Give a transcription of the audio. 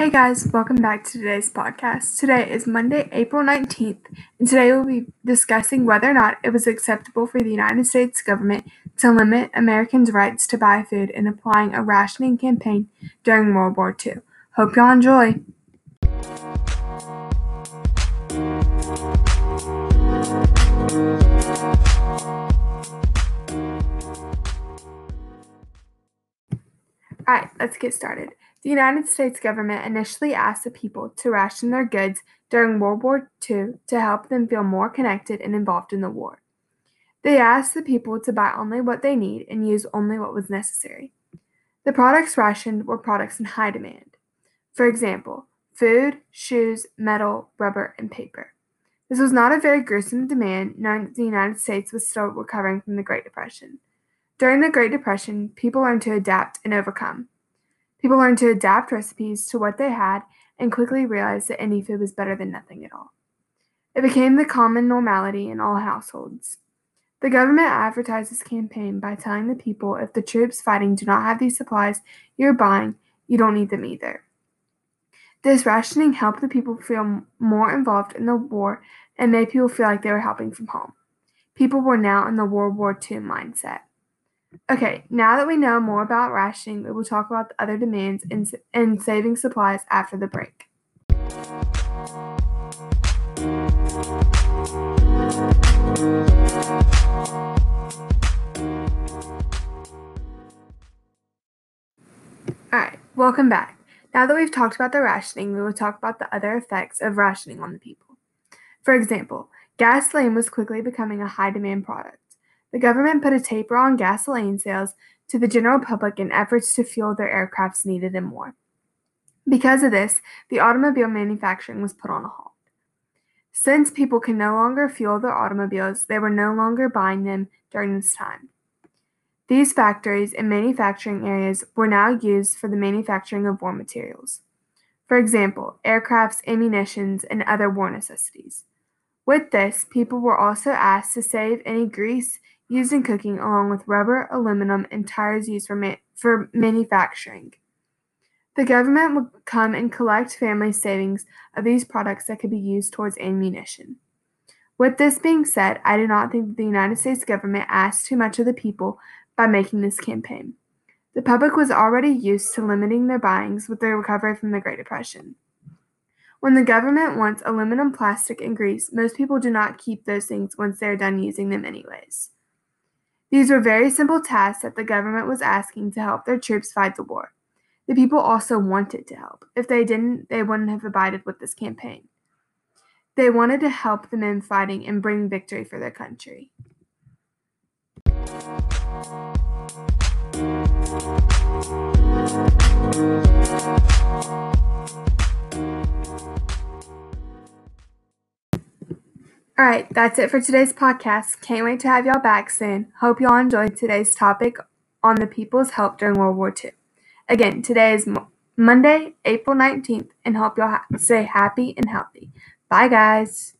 Hey guys, welcome back to today's podcast. Today is Monday, April 19th, and today we'll be discussing whether or not it was acceptable for the United States government to limit Americans' rights to buy food and applying a rationing campaign during World War II. Hope y'all enjoy. Alright, let's get started. The United States government initially asked the people to ration their goods during World War II to help them feel more connected and involved in the war. They asked the people to buy only what they need and use only what was necessary. The products rationed were products in high demand. For example, food, shoes, metal, rubber, and paper. This was not a very gruesome demand, knowing that the United States was still recovering from the Great Depression. During the Great Depression, people learned to adapt and overcome. People learned to adapt recipes to what they had and quickly realized that any food was better than nothing at all. It became the common normality in all households. The government advertised this campaign by telling the people if the troops fighting do not have these supplies you're buying, you don't need them either. This rationing helped the people feel more involved in the war and made people feel like they were helping from home. People were now in the World War II mindset. Okay, now that we know more about rationing, we will talk about the other demands and, in saving supplies after the break. Alright, welcome back. Now that we've talked about the rationing, we will talk about the other effects of rationing on the people. For example, gasoline was quickly becoming a high demand product. The government put a taper on gasoline sales to the general public in efforts to fuel their aircrafts needed and more. Because of this, the automobile manufacturing was put on a halt. Since people could no longer fuel their automobiles, they were no longer buying them during this time. These factories and manufacturing areas were now used for the manufacturing of war materials. For example, aircrafts, ammunitions, and other war necessities. With this, people were also asked to save any grease used in cooking, along with rubber, aluminum, and tires used for, ma- for manufacturing. The government would come and collect family savings of these products that could be used towards ammunition. With this being said, I do not think that the United States government asked too much of the people by making this campaign. The public was already used to limiting their buyings with their recovery from the Great Depression. When the government wants aluminum, plastic, and grease, most people do not keep those things once they are done using them, anyways. These were very simple tasks that the government was asking to help their troops fight the war. The people also wanted to help. If they didn't, they wouldn't have abided with this campaign. They wanted to help the men fighting and bring victory for their country. All right, that's it for today's podcast. Can't wait to have y'all back soon. Hope y'all enjoyed today's topic on the people's help during World War II. Again, today is Monday, April 19th, and hope y'all ha- stay happy and healthy. Bye, guys.